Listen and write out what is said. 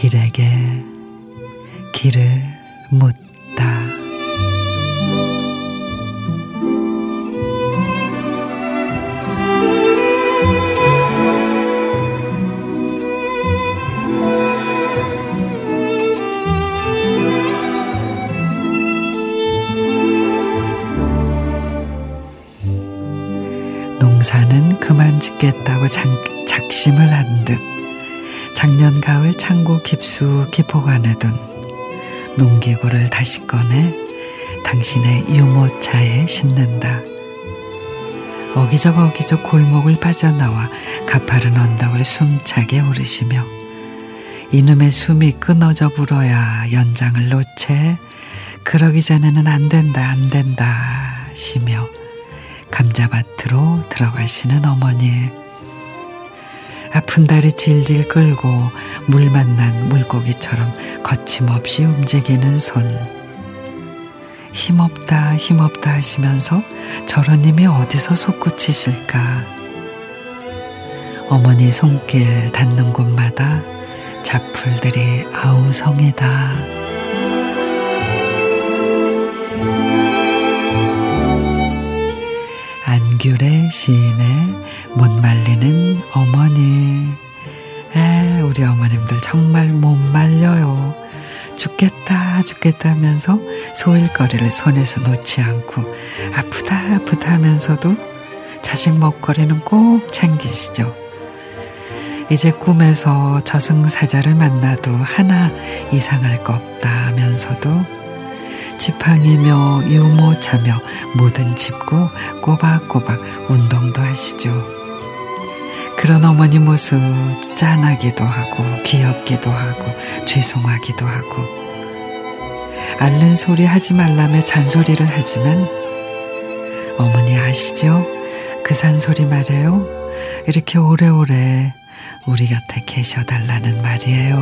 길에게 길을 묻 농사는 그만 짓겠다고 작, 작심을 한 듯 작년 가을 창고 깊숙이 보관해둔 농기구를 다시 꺼내 당신의 유모차에 싣는다. 어기적 어기적 골목을 빠져나와 가파른 언덕을 숨차게 오르시며 이놈의 숨이 끊어져 불어야 연장을 놓채 그러기 전에는 안 된다 안 된다 시며 감자밭으로 들어가시는 어머니. 아픈 다리 질질 끌고 물 만난 물고기처럼 거침없이 움직이는 손. 힘없다 힘없다 하시면서 저런 힘이 어디서 솟구치실까? 어머니 손길 닿는 곳마다 잡풀들이 아우성이다. 안귤의 시인의 못 말리는 어머니. 에, 우리 어머님들 정말 못 말려요. 죽겠다, 죽겠다 하면서 소일거리를 손에서 놓지 않고 아프다, 아프다 하면서도 자식 먹거리는 꼭 챙기시죠. 이제 꿈에서 저승사자를 만나도 하나 이상할 거 없다 하면서도 지팡이며 유모차며 뭐든 짚고 꼬박꼬박 운동도 하시죠. 그런 어머니 모습 짠하기도 하고 귀엽기도 하고 죄송하기도 하고 앓는 소리 하지 말라며 잔소리를 하지만 어머니 아시죠? 그 잔소리 말이에요. 이렇게 오래오래 우리 곁에 계셔달라는 말이에요.